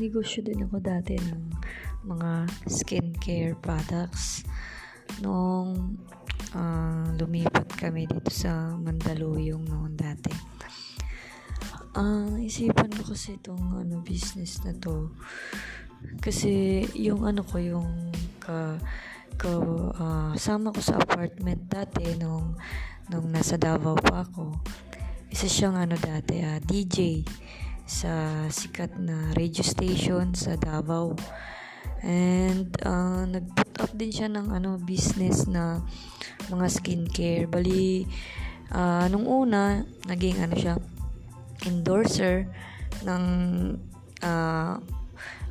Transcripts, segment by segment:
nagnegosyo din ako dati ng mga skincare products. Noong uh, lumipat kami dito sa Mandaluyong noon dati. Ang uh, isipan ko kasi itong ano, business na to. Kasi yung ano ko yung ka, ka uh, sama ko sa apartment dati nung nung nasa Davao pa ako. Isa siyang ano dati uh, DJ sa sikat na radio station sa Davao and uh, nag-put up din siya ng ano business na mga skincare bali uh, nung una naging ano siya endorser ng uh,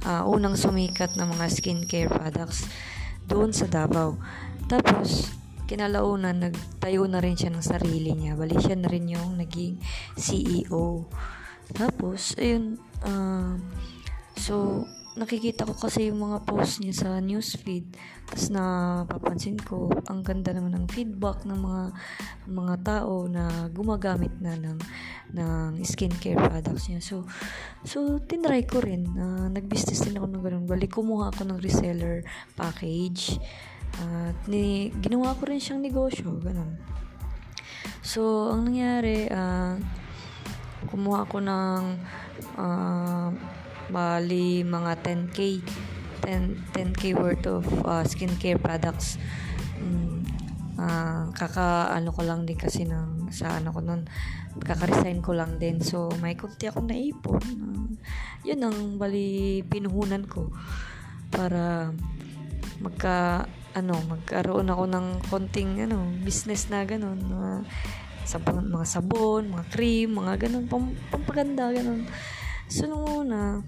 uh, unang sumikat na mga skincare products doon sa Davao. Tapos, kinalaunan, nagtayo na rin siya ng sarili niya. Bali, siya na rin yung naging CEO. Tapos, ayun, uh, so, nakikita ko kasi yung mga post niya sa newsfeed. Tapos napapansin ko ang ganda naman ng feedback ng mga mga tao na gumagamit na ng ng skincare products niya. So so tinry ko rin. Uh, nag-business din ako ng ganun. Bali kumuha ako ng reseller package. At uh, ni ginawa ko rin siyang negosyo ganun. So ang nangyari uh, kumuha ako ng uh, bali mga 10k 10, 10k worth of uh, skincare products. Mm, uh, kaka ano ko lang din kasi ng sa ano ko noon kaka-resign ko lang din. So may kunti akong naipon uh, yun ang bali pinuhunan ko para magka ano magkaroon ako ng konting ano business na ganun uh, sabon, mga sabon, mga cream, mga ganun, pam, pampaganda, ganun. So, nung una,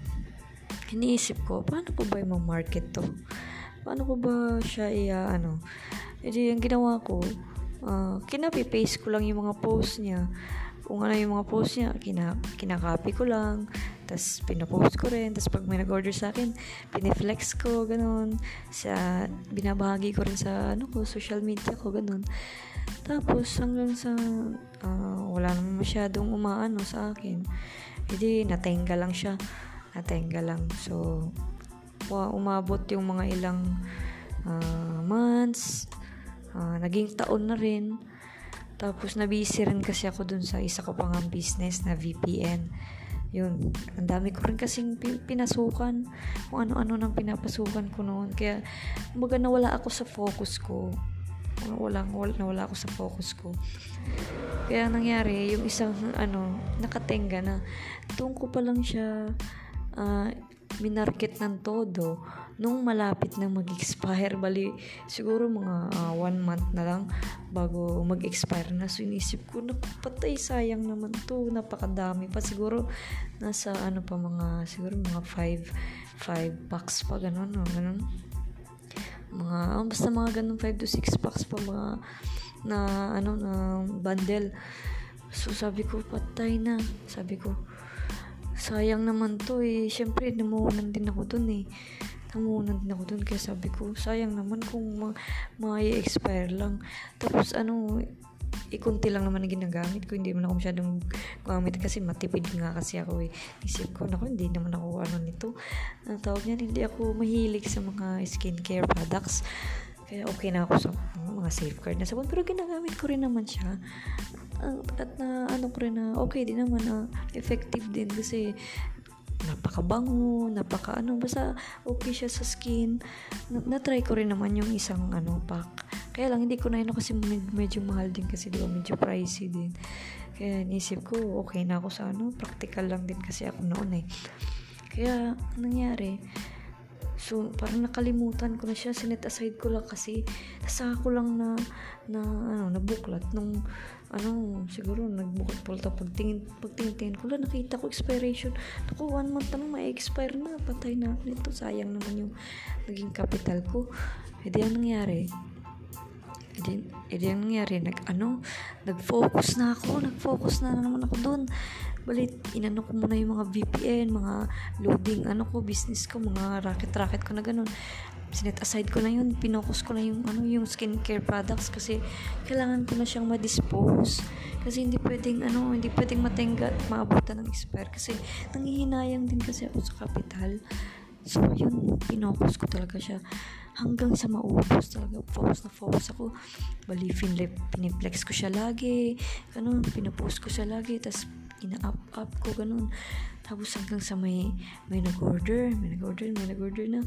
iniisip ko, paano po ba yung market to? Paano ko ba siya iya, ano? Edi, ang ginawa ko, uh, kinapi-paste ko lang yung mga post niya. Kung ano yung mga post niya, kina, kinakopy ko lang. Tapos, pinapost ko rin. Tapos, pag may nag-order sa akin, piniflex ko, ganun. Sa, binabahagi ko rin sa, ano ko, social media ko, ganun. Tapos, hanggang sa, uh, wala naman masyadong umaano sa akin. Hindi, natenga lang siya. Natenga lang. So, umabot yung mga ilang uh, months. Uh, naging taon na rin. Tapos, nabisi rin kasi ako dun sa isa ko pang business na VPN. Yun, ang dami ko rin kasing pinasukan. Kung ano-ano nang pinapasukan ko noon. Kaya, kumbaga nawala ako sa focus ko wala, wala, nawala ako sa focus ko. Kaya nangyari, yung isang, ano, nakatenga na, doon ko pa lang siya, uh, minarket ng todo nung malapit na mag-expire. Bali siguro mga uh, one month na lang bago mag-expire na. So inisip ko na patay sayang naman to. Napakadami pa. Siguro nasa ano pa mga siguro mga 5 5 packs pa ganun no ganun mga oh, basta mga ganun 5 to 6 packs pa mga na ano na bundle. So sabi ko patay na. Sabi ko sayang naman to eh. Syempre namuhunan din ako dun eh. Namuhunan din ako dun. Kaya sabi ko sayang naman kung ma- ma-expire lang. Tapos ano ikunti lang naman na ginagamit ko. Hindi man ako masyadong gumamit kasi matipid nga kasi ako eh. Isip ko, naku, hindi naman ako ano nito. Ang tawag niyan, hindi ako mahilig sa mga skincare products. Kaya okay na ako sa mga safeguard na sabon. Pero ginagamit ko rin naman siya. At na ano ko rin na okay din naman na effective din kasi napakabango, napaka ano, basta okay siya sa skin. Na- na-try ko rin naman yung isang ano pack kaya lang, hindi ko na yun kasi medyo mahal din kasi, di ba, medyo pricey din. Kaya nisip ko, okay na ako sa ano, practical lang din kasi ako noon eh. Kaya, nangyari, so, parang nakalimutan ko na siya, sinet aside ko lang kasi, sa ako lang na, na, ano, nabuklat nung, ano, siguro, nagbuklat po ito, pagtingin, pagtingin ko lang, nakita ko expiration, ako, one month na may expire na, patay na, nito, sayang naman yung naging capital ko. E di, ang nangyari, edi, edi ang nangyari, nag, ano, nag-focus na ako, nag-focus na naman ako doon. Balit, inano ko muna yung mga VPN, mga loading, ano ko, business ko, mga racket-racket ko na ganun. sinet aside ko na yun, pinokus ko na yung, ano, yung skincare products kasi kailangan ko na siyang ma-dispose. Kasi hindi pwedeng, ano, hindi pwedeng matingga at maabutan ng expire kasi nangihinayang din kasi ako sa kapital. So, yun, pinokus ko talaga siya hanggang sa maubos talaga. Focus na focus ako. Bali, finlip, piniplex ko siya lagi. Ganun, pinapost ko siya lagi. Tapos, ina-up-up ko, ganun. Tapos hanggang sa may, may nag-order, may nag-order, may nag-order na.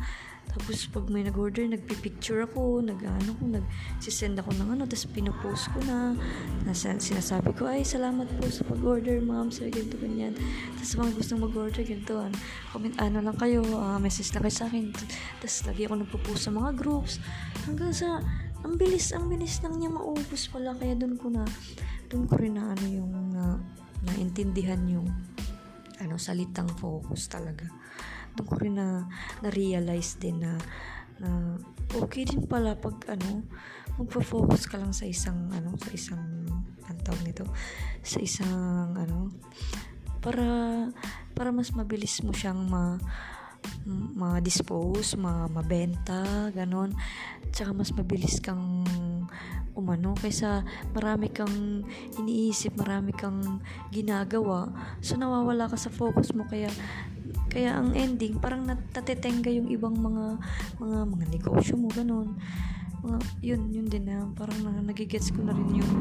Tapos pag may nag-order, nagpipicture ako, nag-ano ko, nag-send ako ng ano, tapos pinopost ko na, nasa, sinasabi ko, ay, salamat po sa pag-order, ma'am, sir, ganito, ganyan. Tapos mga gustong mag-order, ganito, ano, comment, ano lang kayo, uh, message lang kayo sa akin. Tapos lagi ako nagpo-post sa mga groups. Hanggang sa, ang bilis, ang bilis lang niya maubos pala, kaya doon ko na, doon ko rin na ano yung, na, naintindihan yung ano, salitang focus talaga. Doon ko rin na, na-realize din na, na okay din pala pag ano, magpo-focus ka lang sa isang ano, sa isang ang nito, sa isang ano, para para mas mabilis mo siyang ma ma-dispose, ma mabenta, ganon. Tsaka mas mabilis kang umano kaysa marami kang iniisip, marami kang ginagawa. So nawawala ka sa focus mo kaya kaya ang ending parang natatetenga yung ibang mga mga mga negosyo mo ganun. Mga yun yun din na parang na, nagigets ko na rin yung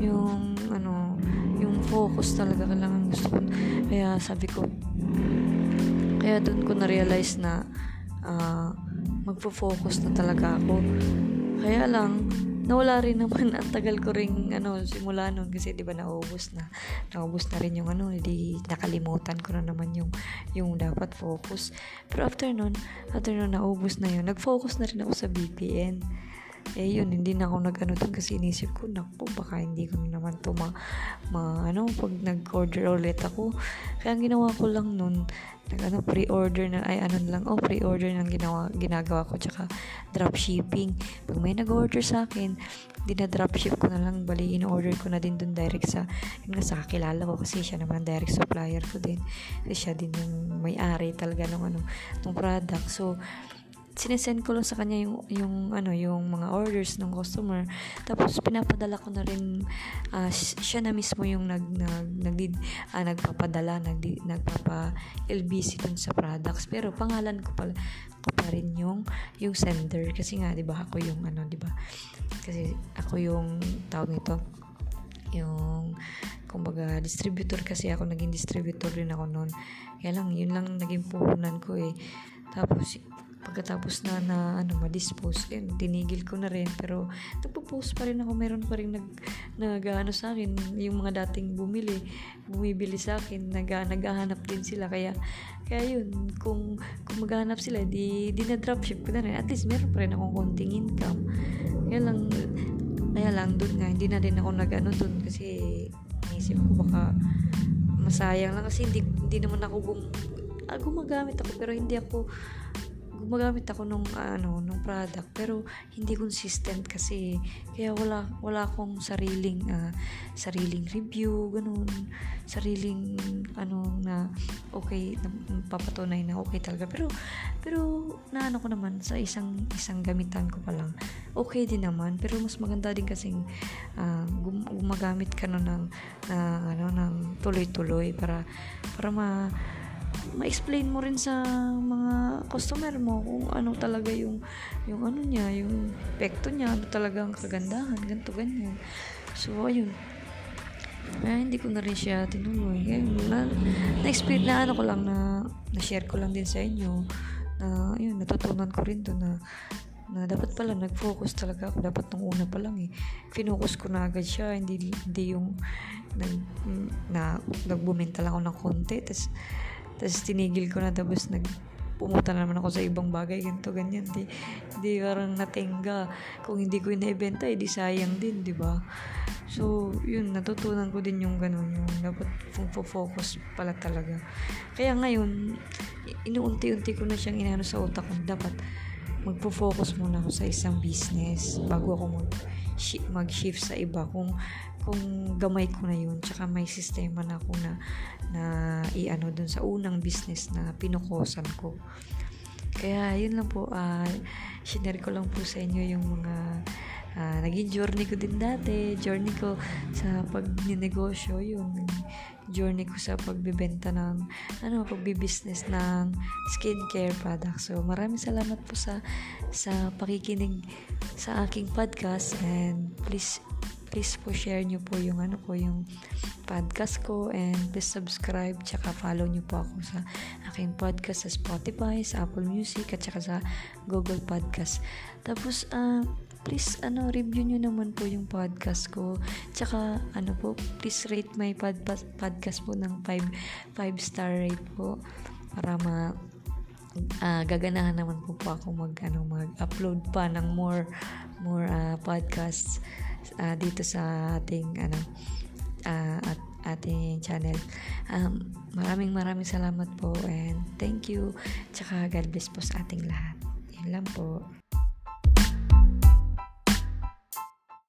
yung ano yung focus talaga kailangan gusto ko. Kaya sabi ko kaya doon ko na-realize na uh, magfo-focus na talaga ako. Kaya lang, nawala rin naman. Ang tagal ko ring ano simula noon kasi 'di ba naubos na. Naubos na rin yung ano hindi nakalimutan ko na naman yung yung dapat focus. Pero after noon after noon naubos na yun. Nag-focus na rin ako sa BPN eh yun hindi na ako nag-ano dun kasi inisip ko naku baka hindi ko na naman to ma, ma ano pag nag-order ulit ako. Kaya ang ginawa ko lang nun nag ano pre-order na ay ano lang oh pre-order nang ginawa ginagawa ko tsaka drop shipping pag may nag-order sa akin dinadrop ship ko na lang bali in-order ko na din dun direct sa yun nga sa kakilala ko kasi siya naman direct supplier ko din. Kasi siya din yung may-ari talaga ng ano ng product. So sinesend ko lang sa kanya yung, yung, ano, yung mga orders ng customer. Tapos, pinapadala ko na rin, uh, siya na mismo yung nag, nag, nag, uh, nagpapadala, nag, nagpapa LBC dun sa products. Pero, pangalan ko pala, ko pa rin yung, yung sender. Kasi nga, di ba, ako yung, ano, di ba, kasi ako yung, tawag nito, yung kumbaga distributor kasi ako naging distributor rin ako noon kaya lang yun lang naging puhunan ko eh tapos pagkatapos na na ano ma-dispose yun tinigil ko na rin pero nagpo-post pa rin ako. Meron pa rin nag nag ano sa akin yung mga dating bumili bumibili sa akin nag naghahanap din sila. Kaya kaya yun kung kung maghahanap sila di di na dropship ko na rin. At least meron pa rin akong konting income. Kaya lang kaya lang doon nga hindi na rin ako nag ano doon kasi naisip ko baka masayang lang kasi hindi, hindi naman ako gum, ah, gumagamit ako pero hindi ako gumagamit ako nung ano nung product pero hindi consistent kasi. Kaya wala wala akong sariling uh, sariling review ganun. Sariling ano na okay na papatunay na okay talaga. Pero pero naano ko naman sa isang isang gamitan ko pa lang okay din naman. Pero mas maganda din kasing uh, gum- gumagamit ka no ng, ng ano ng tuloy-tuloy para para ma ma-explain mo rin sa mga customer mo kung ano talaga yung yung ano niya, yung epekto niya, ano talaga ang kagandahan, ganito, ganyan. So, ayun. Kaya hindi ko na rin siya tinuloy. Kaya, na, na-experience na ano ko lang na na-share ko lang din sa inyo na ayun, natutunan ko rin to na na dapat pala nag-focus talaga ako dapat nung una pa lang eh finocus ko na agad siya hindi hindi yung nag na nagbumenta lang ako ng konti tapos tapos tinigil ko na tapos nag pumunta na naman ako sa ibang bagay ganito ganyan. Di di parang natingga. Kung hindi ko inaibenta eh di sayang din di ba? So yun natutunan ko din yung ganun yung dapat focus pala talaga. Kaya ngayon inuunti-unti ko na siyang inano sa utak ko dapat magpo-focus muna ako sa isang business bago ako mag mag-shift sa iba kung kung gamay ko na yun tsaka may sistema na ako na na iano dun sa unang business na pinukosan ko Kaya yun lang po, uh, share ko lang po sa inyo yung mga uh, naging journey ko din dati. Journey ko sa pag-negosyo, yun. Journey ko sa pagbibenta ng, ano, pagbibusiness ng skincare products. So, maraming salamat po sa, sa pakikinig sa aking podcast and please please po share nyo po yung ano ko yung podcast ko and please subscribe tsaka follow nyo po ako sa aking podcast sa Spotify, sa Apple Music at tsaka sa Google Podcast. Tapos uh, please ano review nyo naman po yung podcast ko. Tsaka ano po please rate my pod- podcast po ng 5 5 star rate po para ma uh, gaganahan naman po po ako mag ano mag-upload pa ng more more uh, podcasts uh, dito sa ating ano uh, at ating channel. Um, maraming maraming salamat po and thank you. Tsaka God bless po sa ating lahat. Yan lang po.